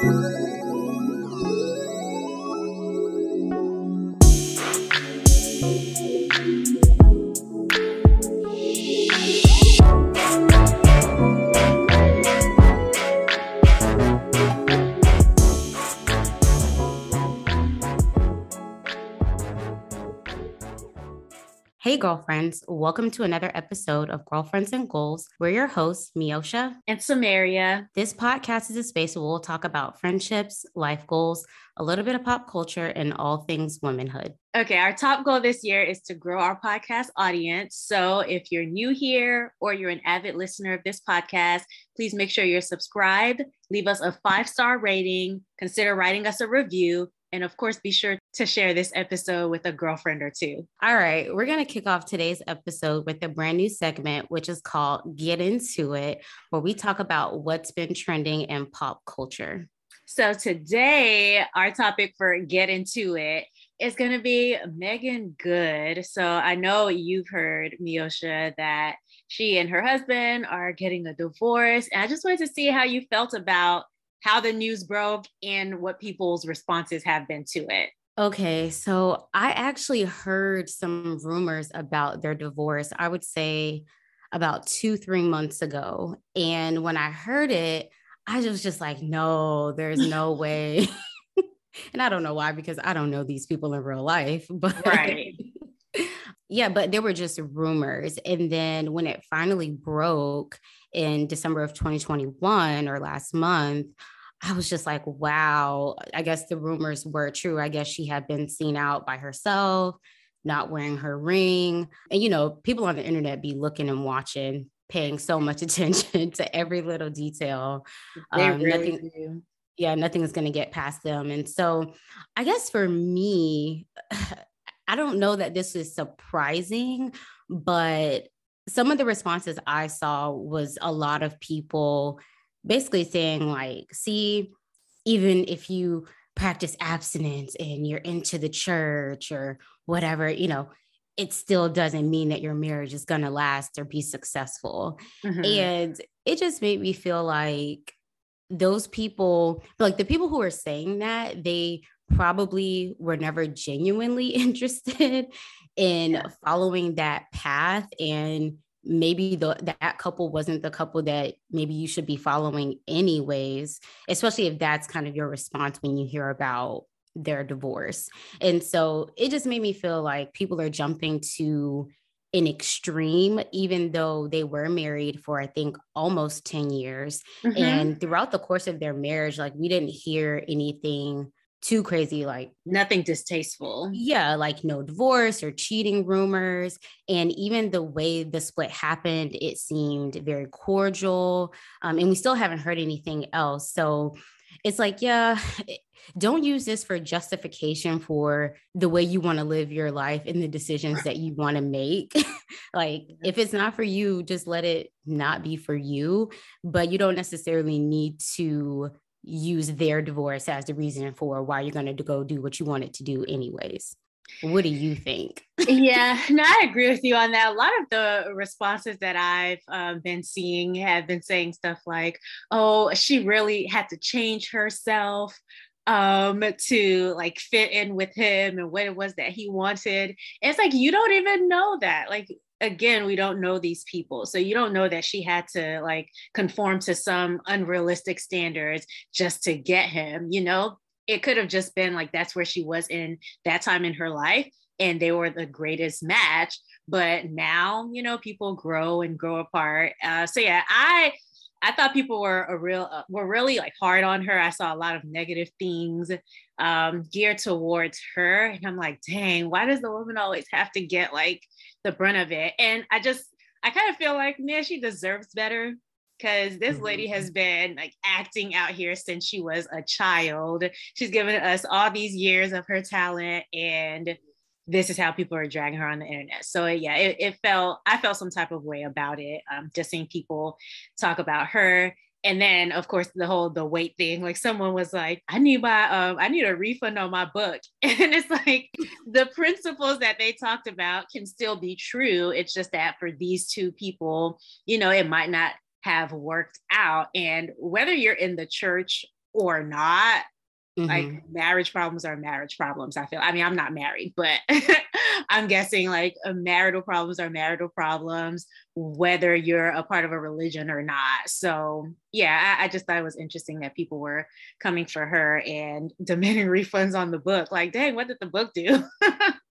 Thank you. Hey, girlfriends. Welcome to another episode of Girlfriends and Goals. We're your hosts, Miosha and Samaria. This podcast is a space where we'll talk about friendships, life goals, a little bit of pop culture, and all things womanhood. Okay, our top goal this year is to grow our podcast audience. So if you're new here or you're an avid listener of this podcast, please make sure you're subscribed, leave us a five star rating, consider writing us a review, and of course, be sure to share this episode with a girlfriend or two. All right. We're going to kick off today's episode with a brand new segment, which is called Get Into It, where we talk about what's been trending in pop culture. So, today, our topic for Get Into It is going to be Meagan Good. So, I know you've heard, Miosha, that she and her husband are getting a divorce. And I just wanted to see how you felt about how the news broke and what people's responses have been to it. Okay, so I actually heard some rumors about their divorce, I would say about two, three months ago. And when I heard it, I was just like, no, there's no way. and I don't know why, because I don't know these people in real life, but right. yeah, but there were just rumors. And then when it finally broke in December of 2021 or last month, I was just like, wow, I guess the rumors were true. I guess she had been seen out by herself, not wearing her ring. And, you know, people on the internet be looking and watching, paying so much attention to every little detail. They um, really nothing, do. Yeah, nothing is going to get past them. And so I guess for me, I don't know that this is surprising, but some of the responses I saw was a lot of people basically saying like see even if you practice abstinence and you're into the church or whatever you know it still doesn't mean that your marriage is going to last or be successful mm-hmm. and it just made me feel like those people like the people who are saying that they probably were never genuinely interested in yeah. following that path and maybe the that couple wasn't the couple that maybe you should be following anyways especially if that's kind of your response when you hear about their divorce and so it just made me feel like people are jumping to an extreme even though they were married for i think almost 10 years mm-hmm. and throughout the course of their marriage like we didn't hear anything too crazy like nothing distasteful. Yeah like no divorce or cheating rumors. And even the way the split happened it seemed very cordial um, and we still haven't heard anything else. So it's like yeah don't use this for justification for the way you want to live your life and the decisions that you want to make. Like if it's not for you just let it not be for you. But you don't necessarily need to use their divorce as the reason for why you're going to go do what you wanted to do anyways. What do you think? Yeah no i agree with you on that. A lot of the responses that i've um, been seeing have been saying stuff like oh she really had to change herself um to like fit in with him and what it was that he wanted. It's like you don't even know that. Like again we don't know these people. So you don't know that she had to like conform to some unrealistic standards just to get him you know? It could have just been like that's where she was in that time in her life and they were the greatest match but now you know people grow and grow apart. Uh, so yeah i I thought people were a real uh, were really like hard on her. I saw a lot of negative things um, geared towards her, and I'm like, dang, why does the woman always have to get like the brunt of it? And I just I kind of feel like man, she deserves better because this lady has mm-hmm. been like acting out here since she was a child. She's given us all these years of her talent and this is how people are dragging her on the internet. So yeah, it, it felt I felt some type of way about it. Um, just seeing people talk about her. And then of course the whole the Wait thing, like someone was like, I need my um, I need a refund on my book. And it's like the principles that they talked about can still be true. It's just that for these two people, you know, it might not have worked out. And whether you're in the church or not. Mm-hmm. Like marriage problems are marriage problems. I feel. I mean, I'm not married, but I'm guessing like uh, marital problems are marital problems, whether you're a part of a religion or not. So yeah, I, I just thought it was interesting that people were coming for her and demanding refunds on the book. Like, dang, what did the book do?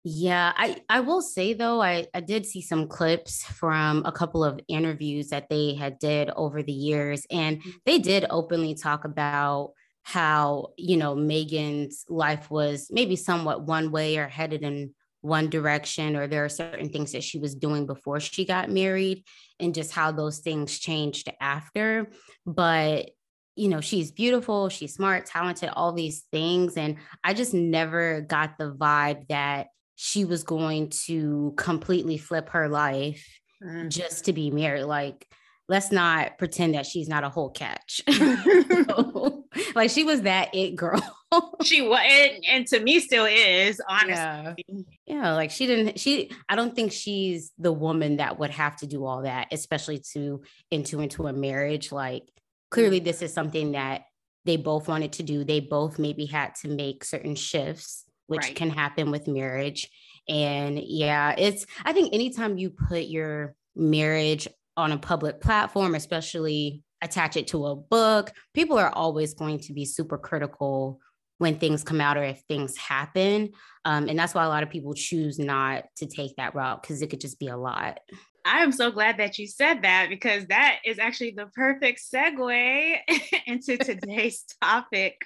Yeah, I, I will say though, I, I did see some clips from a couple of interviews that they had did over the years, and mm-hmm. they did openly talk about how, you know, Meagan's life was maybe somewhat one way or headed in one direction, or there are certain things that she was doing before she got married, and just how those things changed after. But you know, she's beautiful, she's smart, talented, all these things. And I just never got the vibe that she was going to completely flip her life mm. just to be married. Like, let's not pretend that she's not a whole catch. like she was that it girl. she was, and, and, to me still is, honestly. Yeah. yeah, like she didn't. She, I don't think she's the woman that would have to do all that, especially to into into a marriage. Like clearly, this is something that they both wanted to do. They both maybe had to make certain shifts which right. can happen with marriage. And yeah, it's, I think anytime you put your marriage on a public platform, especially attach it to a book, people are always going to be super critical when things come out or if things happen. Um, and that's why a lot of people choose not to take that route because it could just be a lot. I am so glad that you said that because that is actually the perfect segue into today's topic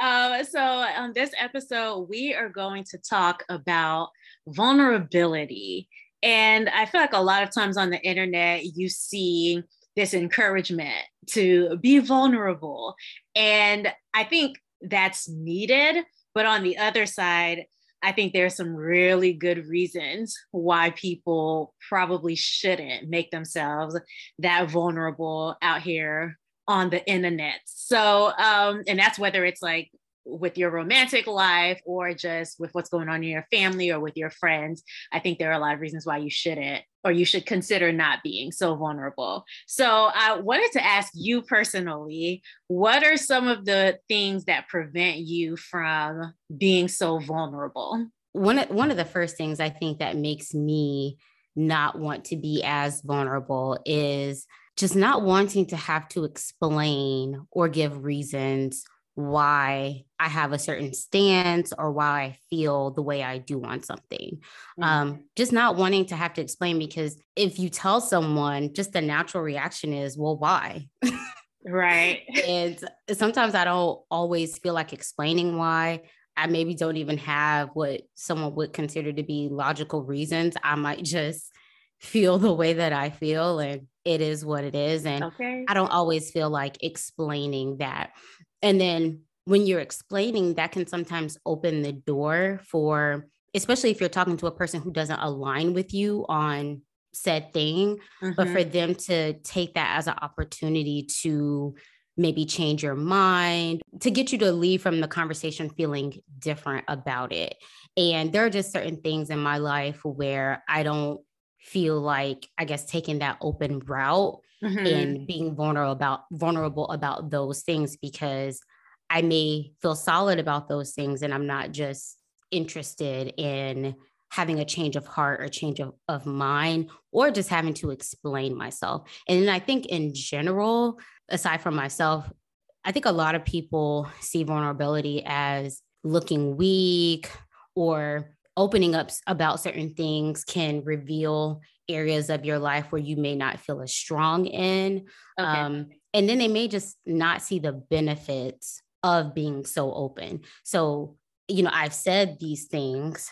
um, so, on this episode, we are going to talk about vulnerability. And I feel like a lot of times on the internet, you see this encouragement to be vulnerable. And I think that's needed. But on the other side, I think there's some really good reasons why people probably shouldn't make themselves that vulnerable out here on the internet. So, um, and that's whether it's like with your romantic life or just with what's going on in your family or with your friends. I think there are a lot of reasons why you shouldn't or you should consider not being so vulnerable. So, I wanted to ask you personally what are some of the things that prevent you from being so vulnerable? One of, one of the first things I think that makes me not want to be as vulnerable is just not wanting to have to explain or give reasons why I have a certain stance or why I feel the way I do on something. Mm-hmm. Um, just not wanting to have to explain because if you tell someone, just the natural reaction is, well, why? right. and sometimes I don't always feel like explaining why. I maybe don't even have what someone would consider to be logical reasons. I might just feel the way that I feel and it is what it is. And okay. I don't always feel like explaining that. And then when you're explaining, that can sometimes open the door for, especially if you're talking to a person who doesn't align with you on said thing, mm-hmm. but for mm-hmm. them to take that as an opportunity to maybe change your mind, to get you to leave from the conversation feeling different about it. And there are just certain things in my life where I don't feel like I guess taking that open route mm-hmm. and being vulnerable about vulnerable about those things because I may feel solid about those things and I'm not just interested in having a change of heart or change of, of mind or just having to explain myself. And I think in general, aside from myself, I think a lot of people see vulnerability as looking weak or opening up about certain things can reveal areas of your life where you may not feel as strong in. Okay. Um, and then they may just not see the benefits of being so open. So, you know, I've said these things.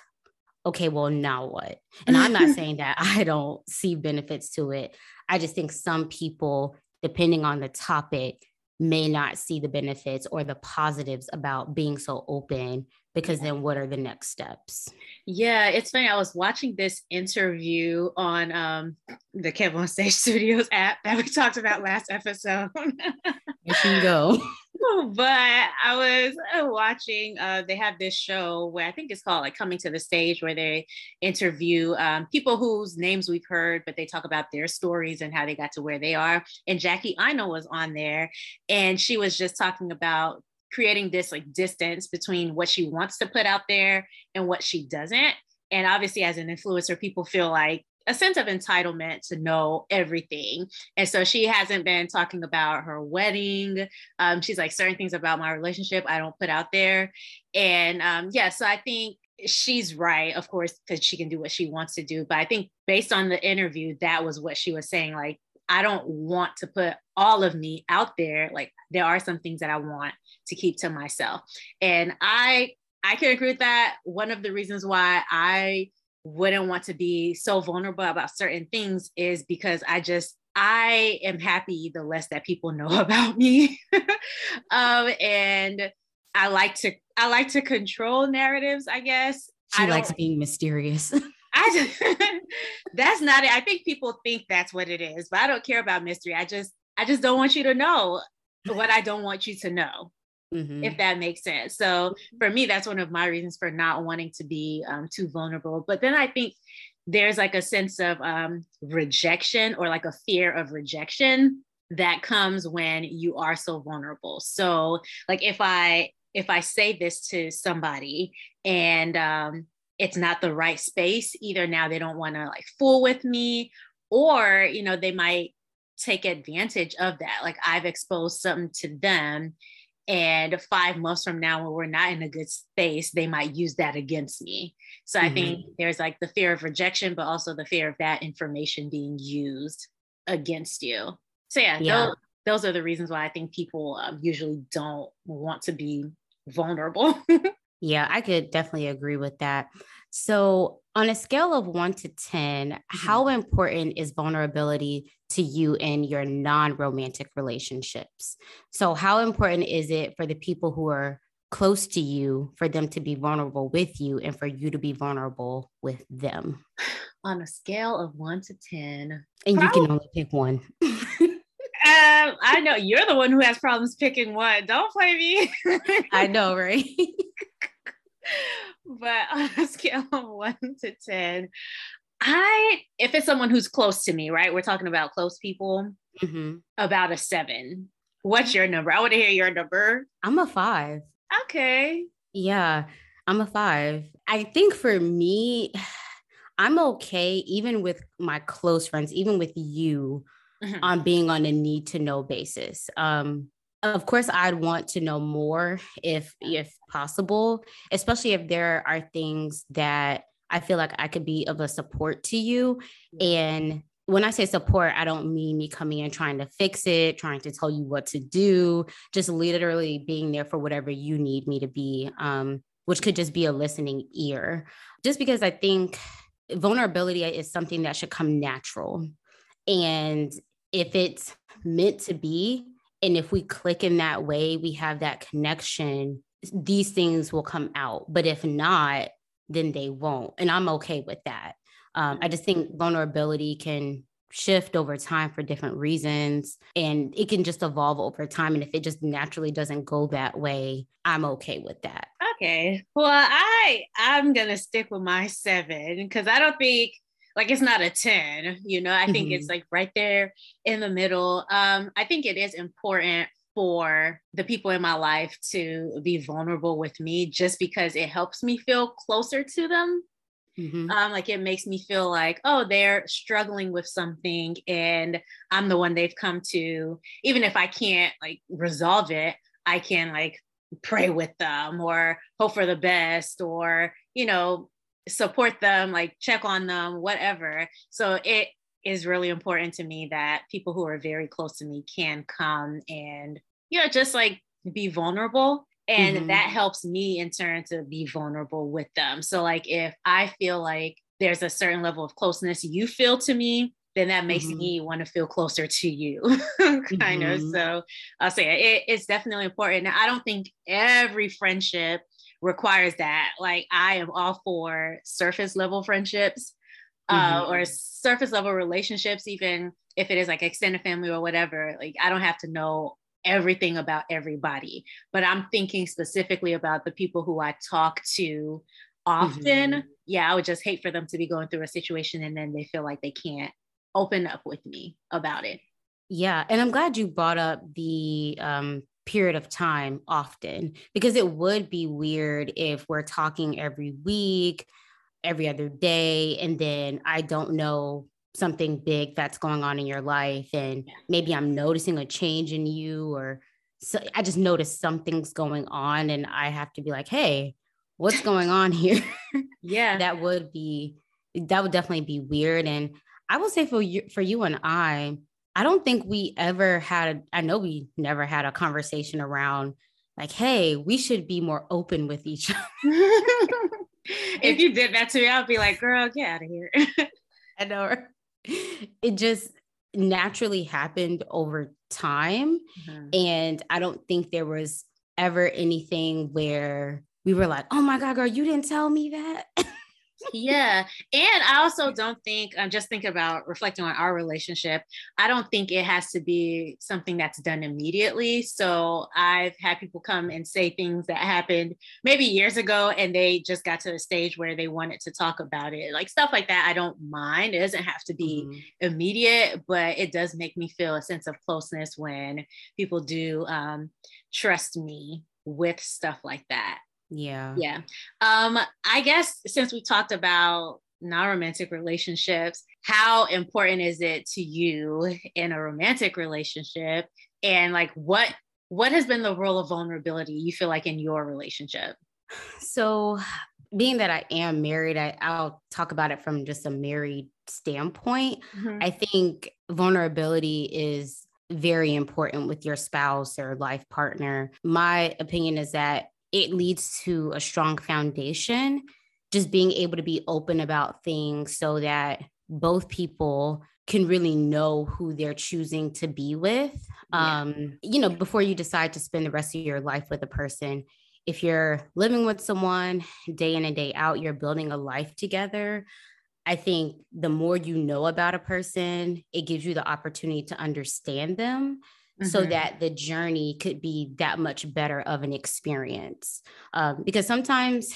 Okay, well, now what? And I'm not saying that I don't see benefits to it. I just think some people, depending on the topic, may not see the benefits or the positives about being so open because then what are the next steps yeah it's funny i was watching this interview on um, the KevOnStage studios app that we talked about last episode you go but I was uh, watching. Uh, they have this show where I think it's called like Coming to the Stage, where they interview um, people whose names we've heard, but they talk about their stories and how they got to where they are. And Jackie Aina was on there, and she was just talking about creating this like distance between what she wants to put out there and what she doesn't. And obviously, as an influencer, people feel like a sense of entitlement to know everything. And so she hasn't been talking about her wedding. Um, she's like, certain things about my relationship I don't put out there. And um, yeah, so I think she's right, of course, because she can do what she wants to do. But I think based on the interview, that was what she was saying. Like, I don't want to put all of me out there. Like, there are some things that I want to keep to myself. And I I can agree with that. One of the reasons why I wouldn't want to be so vulnerable about certain things is because I just I am happy the less that people know about me. um, and I like to I like to control narratives, I guess. She I likes being mysterious. I just that's not it. I think people think that's what it is, but I don't care about mystery. I just I just don't want you to know what I don't want you to know mm-hmm. if that makes sense. So mm-hmm. for me, that's one of my reasons for not wanting to be um, too vulnerable. But then I think there's like a sense of um, rejection or like a fear of rejection that comes when you are so vulnerable. So like if I if I say this to somebody and um, it's not the right space, either now they don't want to like fool with me, or you know they might take advantage of that. Like I've exposed something to them and five months from now when we're not in a good space they might use that against me so mm-hmm. i think there's like the fear of rejection but also the fear of that information being used against you so yeah, yeah. Those, those are the reasons why i think people um, usually don't want to be vulnerable yeah i could definitely agree with that so on a scale of one to 10, mm-hmm. how important is vulnerability to you in your non romantic relationships? So, how important is it for the people who are close to you for them to be vulnerable with you and for you to be vulnerable with them? On a scale of one to 10, and probably- you can only pick one. Um, I know you're the one who has problems picking one. Don't play me. I know, right? but on a scale of one to 10, I, if it's someone who's close to me, right? We're talking about close people, mm-hmm. about a seven. What's your number? I want to hear your number. I'm a five. Okay. Yeah, I'm a five. I think for me, I'm okay, even with my close friends, even with you, mm-hmm. on being on a need to know basis. Um, of course i'd want to know more if if possible especially if there are things that i feel like i could be of a support to you. And when i say support i don't mean me coming in trying to fix it trying to tell you what to do just literally being there for whatever you need me to be um, which could just be a listening ear. Just because i think vulnerability is something that should come natural. And if it's meant to be and if we click in that way, we have that connection, these things will come out. But if not, then they won't. And I'm okay with that. Um, I just think vulnerability can shift over time for different reasons and it can just evolve over time. And if it just naturally doesn't go that way, I'm okay with that. Okay. Well, I I'm gonna stick with my seven because I don't think like it's not a 10 you know i think mm-hmm. it's like right there in the middle um i think it is important for the people in my life to be vulnerable with me just because it helps me feel closer to them Mm-hmm. Um, like it makes me feel like, oh, they're struggling with something and I'm the one they've come to. Even if I can't like resolve it, I can like pray with them or hope for the best or, you know, support them, like check on them, whatever. So it is really important to me that people who are very close to me can come and, you know, just like be vulnerable. And mm-hmm. that helps me in turn to be vulnerable with them. So, like, if I feel like there's a certain level of closeness you feel to me, then that makes mm-hmm. me want to feel closer to you, kind mm-hmm. of. So I'll say it, it's definitely important. Now, I don't think every friendship requires that. Like I am all for surface level friendships uh, mm-hmm. or surface level relationships, even if it is like extended family or whatever. Like I don't have to know everything about everybody, but I'm thinking specifically about the people who I talk to often. Mm-hmm. Yeah, I would just hate for them to be going through a situation and then they feel like they can't open up with me about it. Yeah. And I'm glad you brought up the um, period of time often because it would be weird if we're talking every week, every other day, and then I don't know something big that's going on in your life and maybe I'm noticing a change in you or so I just noticed something's going on and I have to be like, "Hey, what's going on here?" Yeah. that would be that would definitely be weird and I will say for you for you and I, I don't think we ever had I know we never had a conversation around like, "Hey, we should be more open with each other." if you did that to me, I'd be like, "Girl, get out of here." I know it just naturally happened over time. Mm-hmm. And I don't think there was ever anything where we were like, oh my God, girl, you didn't tell me that. yeah. And I also don't think, I'm just thinking about reflecting on our relationship. I don't think it has to be something that's done immediately. So I've had people come and say things that happened maybe years ago and they just got to a stage where they wanted to talk about it. Like stuff like that, I don't mind. It doesn't have to be mm-hmm. immediate, but it does make me feel a sense of closeness when people do um, trust me with stuff like that. Yeah. Yeah. Um, I guess since we talked about non-romantic relationships, how important is it to you in a romantic relationship? And like what what has been the role of vulnerability you feel like in your relationship? So being that I am married, I, I'll talk about it from just a married standpoint. Mm-hmm. I think vulnerability is very important with your spouse or life partner. My opinion is that it leads to a strong foundation just being able to be open about things so that both people can really know who they're choosing to be with yeah. um you know before you decide to spend the rest of your life with a person if you're living with someone day in and day out you're building a life together i think the more you know about a person it gives you the opportunity to understand them mm-hmm. so that the journey could be that much better of an experience. Um, because sometimes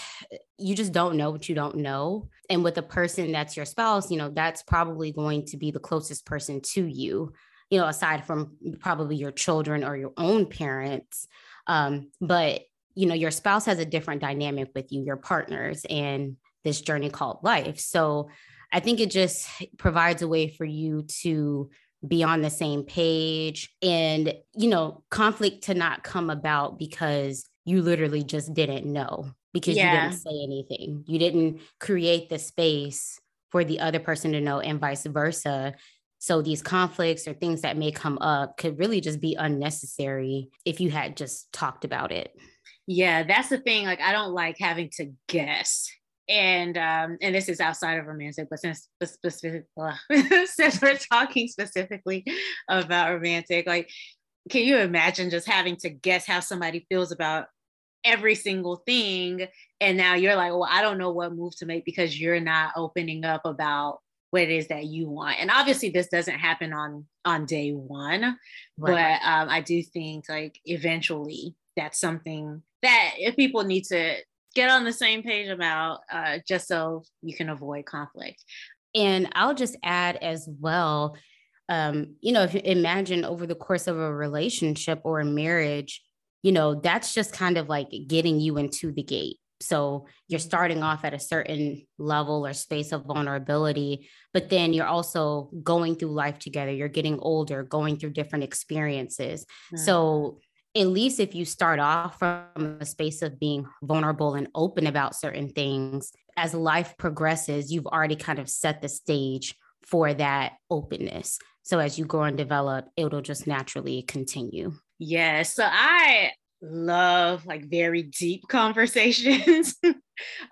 you just don't know what you don't know. And with a person that's your spouse, you know, that's probably going to be the closest person to you, you know, aside from probably your children or your own parents. Um, but, you know, your spouse has a different dynamic with you, your partners, and this journey called life. So, I think it just provides a way for you to be on the same page and you know conflict to not come about because you literally just didn't know because yeah. you didn't say anything. You didn't create the space for the other person to know and vice versa. So these conflicts or things that may come up could really just be unnecessary if you had just talked about it. Yeah that's the thing like i don't like having to guess and um, and this is outside of romantic, but since specific, uh, since we're talking specifically about romantic, like, can you imagine just having to guess how somebody feels about every single thing, and now you're like, well, I don't know what move to make because you're not opening up about what it is that you want, and obviously this doesn't happen on on day one, right. but um, I do think like eventually that's something that if people need to get on the same page about uh, just so you can avoid conflict. And I'll just add as well, um, you know, if you imagine over the course of a relationship or a marriage, you know, that's just kind of like getting you into the gate. So you're starting off at a certain level or space of vulnerability, but then you're also going through life together. You're getting older, going through different experiences. Mm-hmm. So at least if you start off from a space of being vulnerable and open about certain things, as life progresses, you've already kind of set the stage for that openness. So as you grow and develop, it'll just naturally continue. Yeah. So I love like very deep conversations. uh,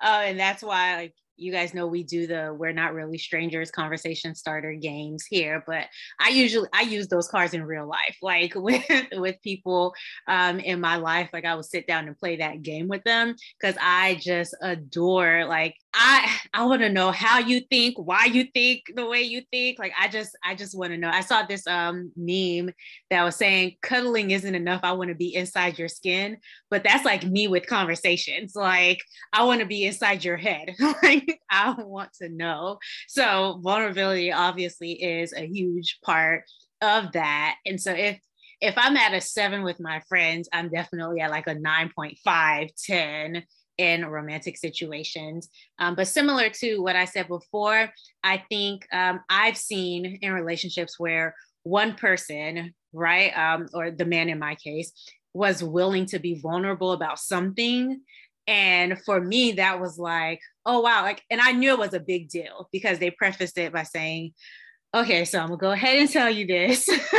and that's why like you guys know we do the we're not really strangers conversation starter games here but i usually i use those cards in real life like with with people um, in my life. Like i would sit down and play that game with them because i just adore like I I want to know how you think, why you think the way you think. Like I just I just want to know. I saw this um meme that was saying cuddling isn't enough. I want to be inside your skin, but that's like me with conversations. Like I want to be inside your head. like I want to know. So vulnerability obviously is a huge part of that. And so if if I'm at a 7 with my friends, I'm definitely at like a 9.5, 10 in romantic situations. Um, but similar to what I said before, I think um, I've seen in relationships where one person, right, um, or the man in my case, was willing to be vulnerable about something. And for me, that was like, oh, wow. Like, and I knew it was a big deal because they prefaced it by saying, okay, so I'm gonna go ahead and tell you this.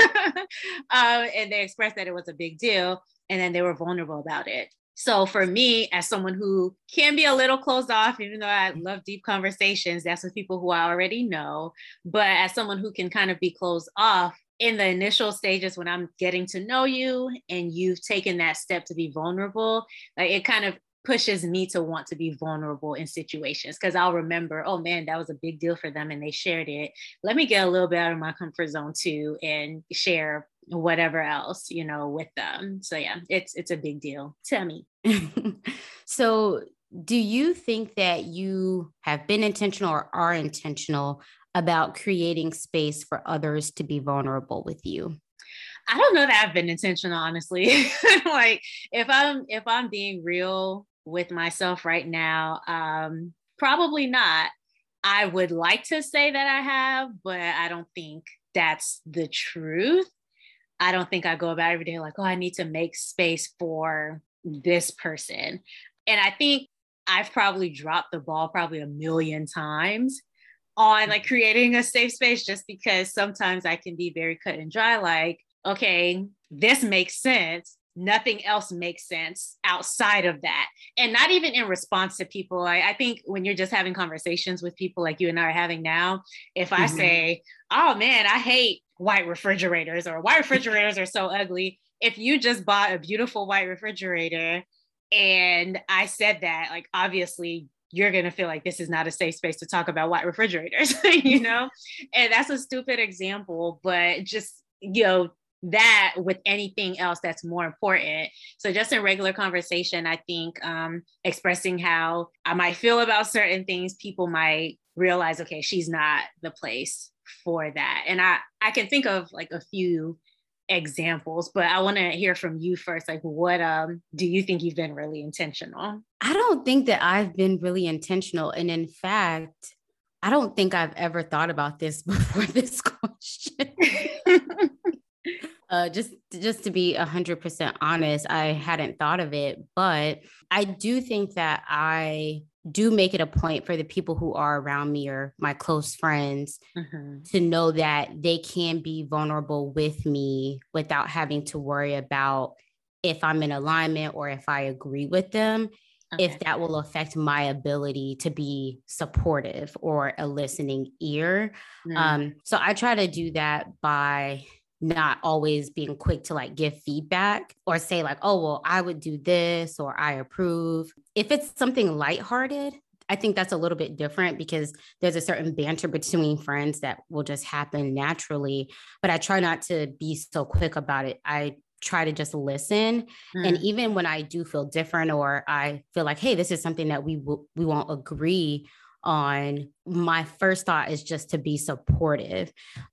um, and they expressed that it was a big deal. And then they were vulnerable about it. So for me, as someone who can be a little closed off, even though I love deep conversations, that's with people who I already know. But as someone who can kind of be closed off in the initial stages when I'm getting to know you and you've taken that step to be vulnerable, like it kind of pushes me to want to be vulnerable in situations because I'll remember, oh man, that was a big deal for them and they shared it. Let me get a little bit out of my comfort zone too and share whatever else, you know, with them. So yeah, it's it's a big deal to me. so, do you think that you have been intentional or are intentional about creating space for others to be vulnerable with you? I don't know that I've been intentional, honestly. like if I'm if I'm being real with myself right now, um, probably not. I would like to say that I have, but I don't think that's the truth. I don't think I go about every day like, oh, I need to make space for this person. And I think I've probably dropped the ball probably a million times on like creating a safe space just because sometimes I can be very cut and dry like, okay, this makes sense. Nothing else makes sense outside of that. And not even in response to people. I, I think when you're just having conversations with people like you and I are having now, if I mm-hmm. say, oh man, I hate white refrigerators or white refrigerators are so ugly, if you just bought a beautiful white refrigerator and I said that, like obviously you're going to feel like this is not a safe space to talk about white refrigerators, you know? and that's a stupid example, but just, you know, that with anything else that's more important. So just in regular conversation, I think um, expressing how I might feel about certain things, people might realize, okay, she's not the place for that. And I I can think of like a few examples, but I want to hear from you first. Like, what um, do you think you've been really intentional? I don't think that I've been really intentional. And in fact, I don't think I've ever thought about this before this question. uh, just just to be 100% honest, I hadn't thought of it, but I do think that I do make it a point for the people who are around me or my close friends mm-hmm. to know that they can be vulnerable with me without having to worry about if I'm in alignment or if I agree with them, okay. if that will affect my ability to be supportive or a listening ear. Mm. Um, so I try to do that by not always being quick to like give feedback or say like oh well i would do this or i approve. If it's something lighthearted i think that's a little bit different because there's a certain banter between friends that will just happen naturally but i try not to be so quick about it. I try to just listen. Mm. and even when i do feel different or i feel like hey this is something that we w- we won't agree on my first thought is just to be supportive.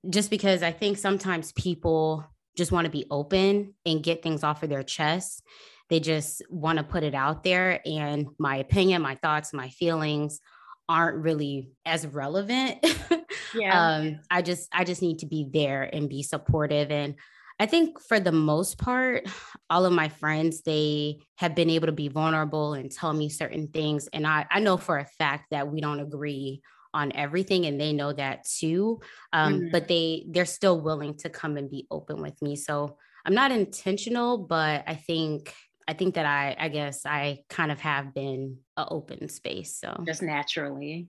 Just because i think sometimes people just want to be open and get things off of their chest. They just want to put it out there and my opinion my thoughts my feelings aren't really as relevant. Yeah. Um i just i just need to be there and be supportive and I think for the most part, all of my friends, they have been able to be vulnerable and tell me certain things. And I, I know for a fact that we don't agree on everything and they know that too. Um, mm-hmm. But they they're still willing to come and be open with me. So I'm not intentional, but I think I think that I I guess I kind of have been an open space. So just naturally.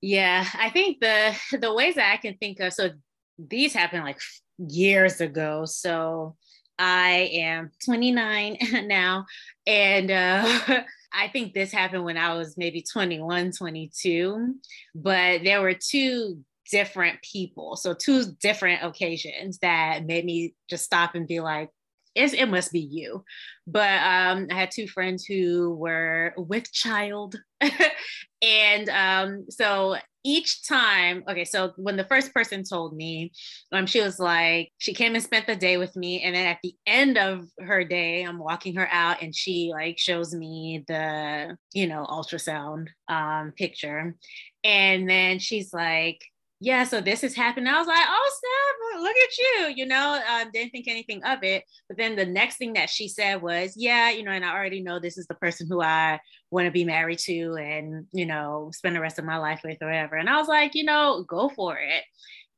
Yeah, I think the the ways that I can think of so these happen like years ago. So I am 29 now. And uh, I think this happened when I was maybe 21, 22. But there were two different people. So, two different occasions that made me just stop and be like, it must be you. But um, I had two friends who were with child. and um, so each time, okay, so when the first person told me, um, she was like, she came and spent the day with me. And then at the end of her day, I'm walking her out and she like shows me the, you know, ultrasound um, picture. And then she's like, yeah, so this is happening. I was like, oh, snap, look at you, you know, um, didn't think anything of it. But then the next thing that she said was, yeah, you know, and I already know this is the person who I want to be married to and, you know, spend the rest of my life with or whatever. And I was like, you know, go for it.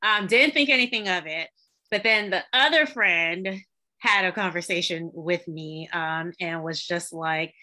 Um, didn't think anything of it. But then the other friend had a conversation with me um, and was just like,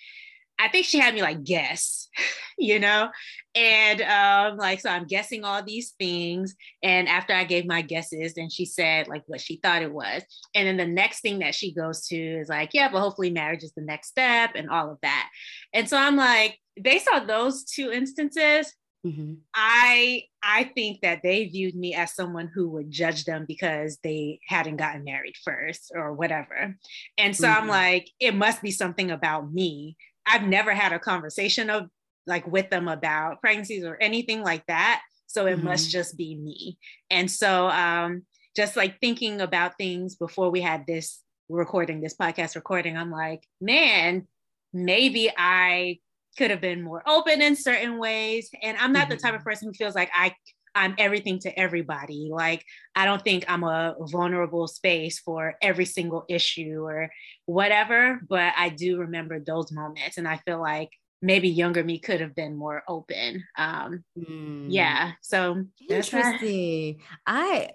I think she had me like guess, you know, and um, like so I'm guessing all these things. And after I gave my guesses, then she said like what she thought it was. And then the next thing that she goes to is like, yeah, but hopefully marriage is the next step and all of that. And so I'm like, based on those two instances, mm-hmm. I I think that they viewed me as someone who would judge them because they hadn't gotten married first or whatever. And so mm-hmm. I'm like, it must be something about me I've never had a conversation of like with them about pregnancies or anything like that. So it mm-hmm. must just be me. And so um, just like thinking about things before we had this recording, this podcast recording, I'm like, man, maybe I could have been more open in certain ways. And I'm not mm-hmm. the type of mm-hmm. person who feels like I I'm everything to everybody. Like, I don't think I'm a vulnerable space for every single issue or whatever, but I do remember those moments. And I feel like maybe younger me could have been more open. Um, mm. Yeah. So interesting. I,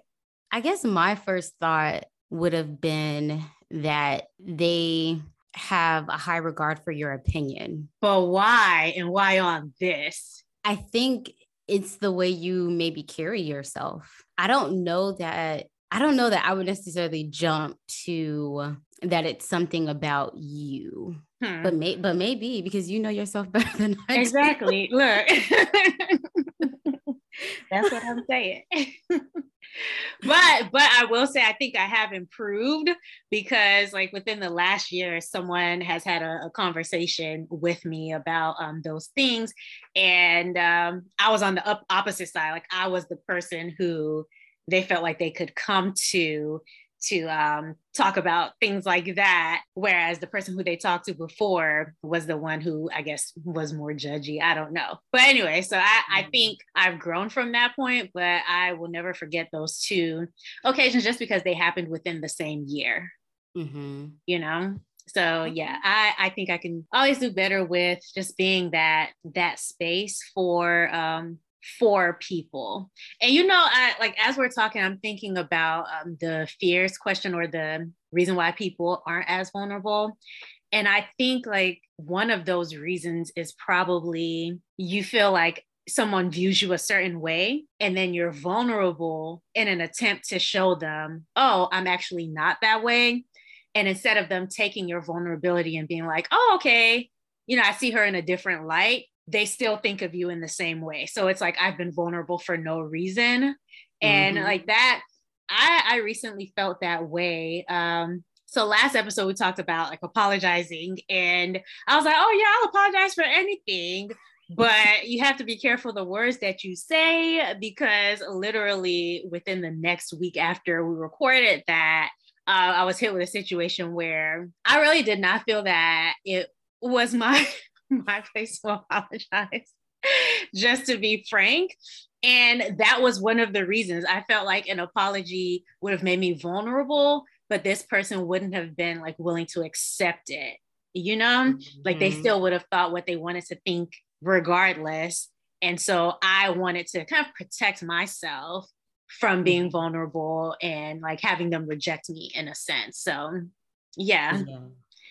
I guess my first thought would have been that they have a high regard for your opinion. But why and why on this? I think it's the way you maybe carry yourself. I don't know that I don't know that I would necessarily jump to that it's something about you. Hmm. But may, but maybe because you know yourself better than I Exactly. Look. That's what I'm saying. but but I will say I think I have improved because like within the last year, someone has had a, a conversation with me about um, those things, and um, I was on the up- opposite side. Like I was the person who they felt like they could come to to um, talk about things like that. Whereas the person who they talked to before was the one who I guess was more judgy. I don't know. But anyway, so I, I mm. think I've grown from that point, but I will never forget those two occasions just because they happened within the same year. Mm-hmm. You know? So yeah, I, I think I can always do better with just being that that space for um, for people. And you know, I like as we're talking, I'm thinking about um, the fears question or the reason why people aren't as vulnerable. And I think like one of those reasons is probably you feel like someone views you a certain way and then you're vulnerable in an attempt to show them, oh, I'm actually not that way. And instead of them taking your vulnerability and being like, oh, okay, you know, I see her in a different light, they still think of you in the same way. So it's like I've been vulnerable for no reason. And mm-hmm. like that, I, I recently felt that way. Um, so last episode we talked about like apologizing, and I was like, oh yeah, I'll apologize for anything. But you have to be careful the words that you say because literally within the next week after we recorded that, uh, I was hit with a situation where I really did not feel that it was my my place to apologize, just to be frank. And that was one of the reasons I felt like an apology would have made me vulnerable, but this person wouldn't have been like willing to accept it. You know, mm-hmm. like they mm-hmm. still would have thought what they wanted to think regardless. And so I wanted to kind of protect myself from being mm-hmm. vulnerable and like having them reject me in a sense. So, yeah. Yeah.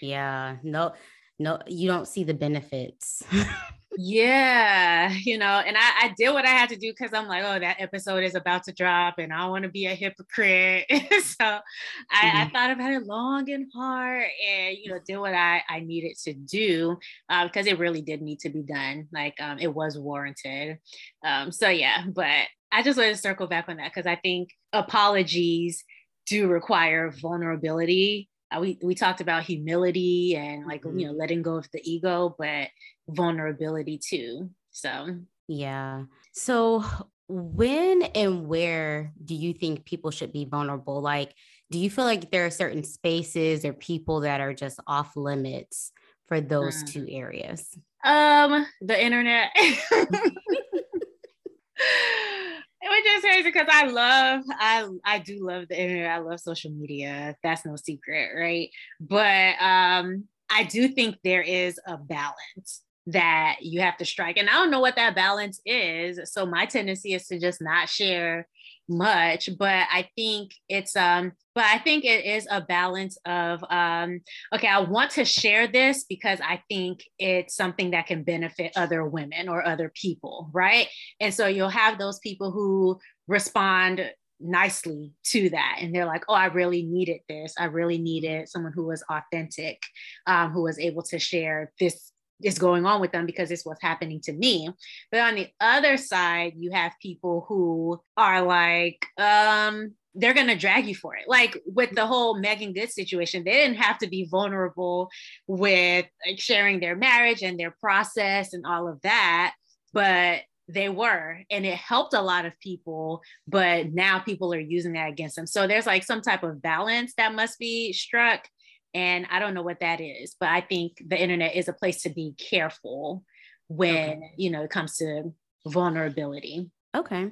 Yeah. No, no, you don't see the benefits. yeah, you know, and I, I did what I had to do because I'm like, oh, that episode is about to drop and I want to be a hypocrite. so I, mm-hmm. I, thought about it long and hard and, you know, did what I, I needed to do uh, because it really did need to be done. Like um, it was warranted. Um, so yeah, but I just wanted to circle back on that because I think apologies do require vulnerability uh, we we talked about humility and like mm-hmm. you know letting go of the ego but vulnerability too so. Yeah. So when and where do you think people should be vulnerable? Like do you feel like there are certain spaces or people that are just off limits for those mm. two areas? Um the internet just crazy because I love, I I do love the internet. I love social media. That's no secret, right? But um, I do think there is a balance that you have to strike. And I don't know what that balance is. So my tendency is to just not share much but i think it's um but i think it is a balance of um okay i want to share this because i think it's something that can benefit other women or other people right? And so you'll have those people who respond nicely to that and they're like oh i really needed this. I really needed someone who was authentic um, who was able to share this is going on with them because it's what's happening to me. But on the other side, you have people who are like, um, they're going to drag you for it. Like with the whole Meagan Good situation, they didn't have to be vulnerable with like, sharing their marriage and their process and all of that, but they were. And it helped a lot of people, but now people are using that against them. So there's like some type of balance that must be struck and I don't know what that is, but I think the internet is a place to be careful when, okay. you know, it comes to vulnerability. Okay.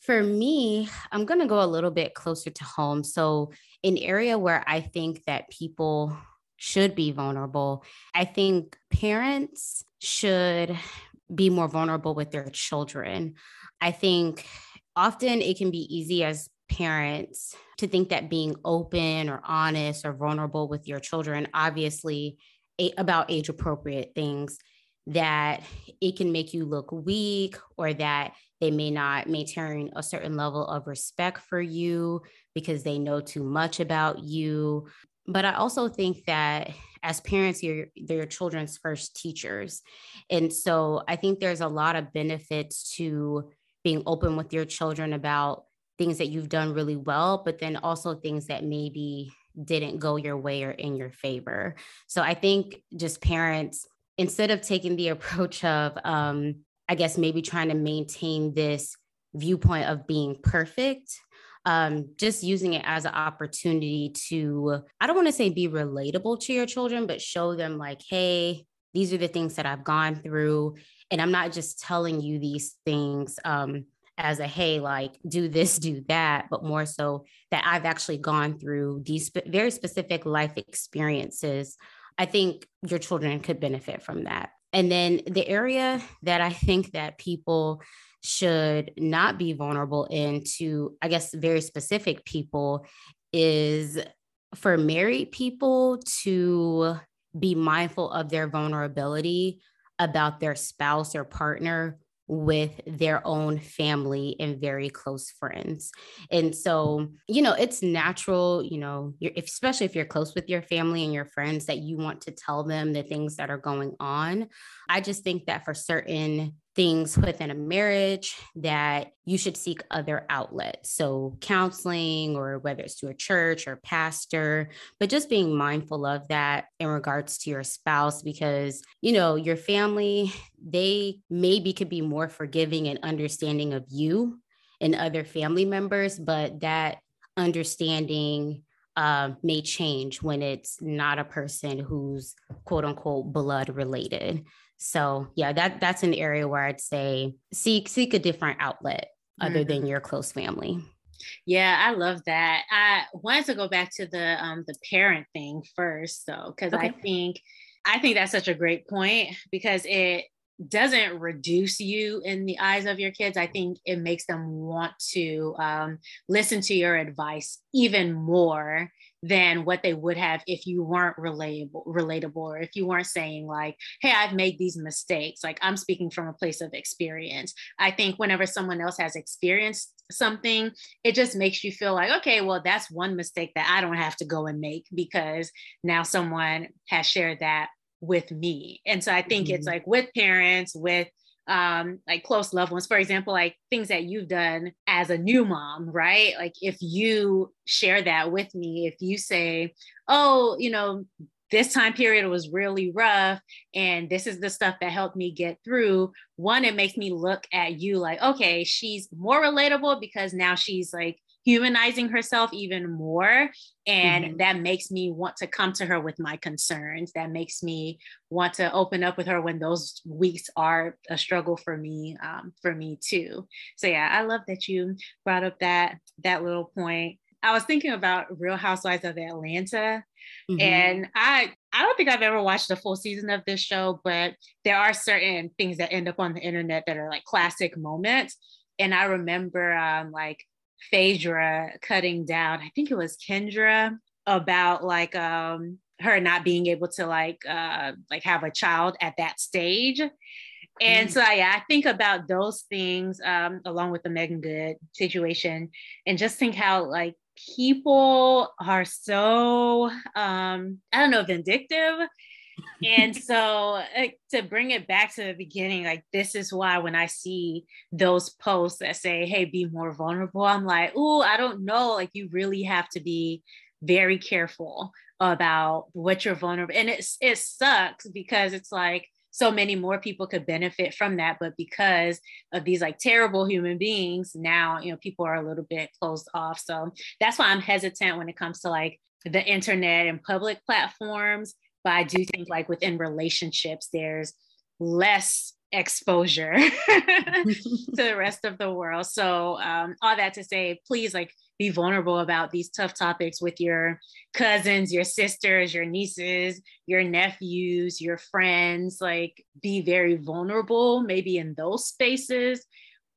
For me, I'm going to go a little bit closer to home. So, an area where I think that people should be vulnerable, I think parents should be more vulnerable with their children. I think often it can be easy as parents to think that being open or honest or vulnerable with your children, obviously a, about age appropriate things, that it can make you look weak or that they may not maintain a certain level of respect for you because they know too much about you. But I also think that as parents, you're your children's first teachers. And so I think there's a lot of benefits to being open with your children about things that you've done really well, but then also things that maybe didn't go your way or in your favor. So I think just parents, instead of taking the approach of, um, I guess maybe trying to maintain this viewpoint of being perfect, um, just using it as an opportunity to, I don't want to say be relatable to your children, but show them like, hey, these are the things that I've gone through. And I'm not just telling you these things um, as a hey like do this do that but more so that i've actually gone through these very specific life experiences i think your children could benefit from that. And then the area that i think that people should not be vulnerable into i guess very specific people is for married people to be mindful of their vulnerability about their spouse or partner with their own family and very close friends. And so, you know, it's natural, you know, especially if you're close with your family and your friends, that you want to tell them the things that are going on. I just think that for certain things within a marriage that you should seek other outlets. So, counseling, or whether it's to a church or pastor, but just being mindful of that in regards to your spouse, because, you know, your family, they maybe could be more forgiving and understanding of you and other family members, but that understanding uh, may change when it's not a person who's quote unquote blood related. So yeah, that that's an area where I'd say seek seek a different outlet other mm-hmm. than your close family. Yeah, I love that. I wanted to go back to the um the parent thing first though, because okay. I think I think that's such a great point because it doesn't reduce you in the eyes of your kids. I think it makes them want to um, listen to your advice even more than what they would have if you weren't relatable relatable or if you weren't saying like hey i've made these mistakes like i'm speaking from a place of experience i think whenever someone else has experienced something it just makes you feel like okay well that's one mistake that i don't have to go and make because now someone has shared that with me and so i think mm-hmm. it's like with parents with um like close loved ones for example like things that you've done as a new mom right like if you share that with me if you say oh you know this time period was really rough and this is the stuff that helped me get through one it makes me look at you like okay she's more relatable because now she's like humanizing herself even more. And mm-hmm. that makes me want to come to her with my concerns. That makes me want to open up with her when those weeks are a struggle for me, um, for me too. So yeah, I love that you brought up that that little point. I was thinking about Real Housewives of Atlanta. Mm-hmm. And I I don't think I've ever watched a full season of this show, but there are certain things that end up on the internet that are like classic moments. And I remember um, like Phaedra cutting down, I think it was Kendra, about like um her not being able to like uh like have a child at that stage. And mm. so yeah, I think about those things um along with the Meagan Good situation and just think how like people are so um I don't know vindictive and so like, to bring it back to the beginning like this is why when i see those posts that say hey be more vulnerable i'm like oh i don't know. Like you really have to be very careful about what you're vulnerable and it's it sucks because it's like so many more people could benefit from that but because of these like terrible human beings now you know people are a little bit closed off. So that's why i'm hesitant when it comes to like the internet and public platforms but I do think like within relationships, there's less exposure to the rest of the world. So um, all that to say, please like be vulnerable about these tough topics with your cousins, your sisters, your nieces, your nephews, your friends. Like be very vulnerable, maybe in those spaces.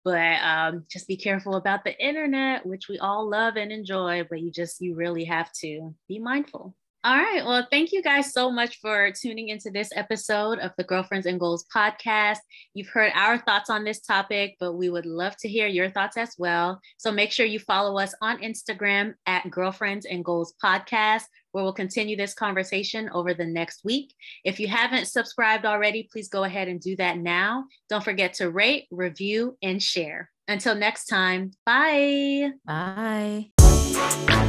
But um, just be careful about the internet, which we all love and enjoy. But you just you really have to be mindful. All right. Well, thank you guys so much for tuning into this episode of the Girlfriends and Goals podcast. You've heard our thoughts on this topic, but we would love to hear your thoughts as well. So make sure you follow us on Instagram at Girlfriends and Goals podcast, where we'll continue this conversation over the next week. If you haven't subscribed already, please go ahead and do that now. Don't forget to rate, review, and share. Until next time, bye. Bye.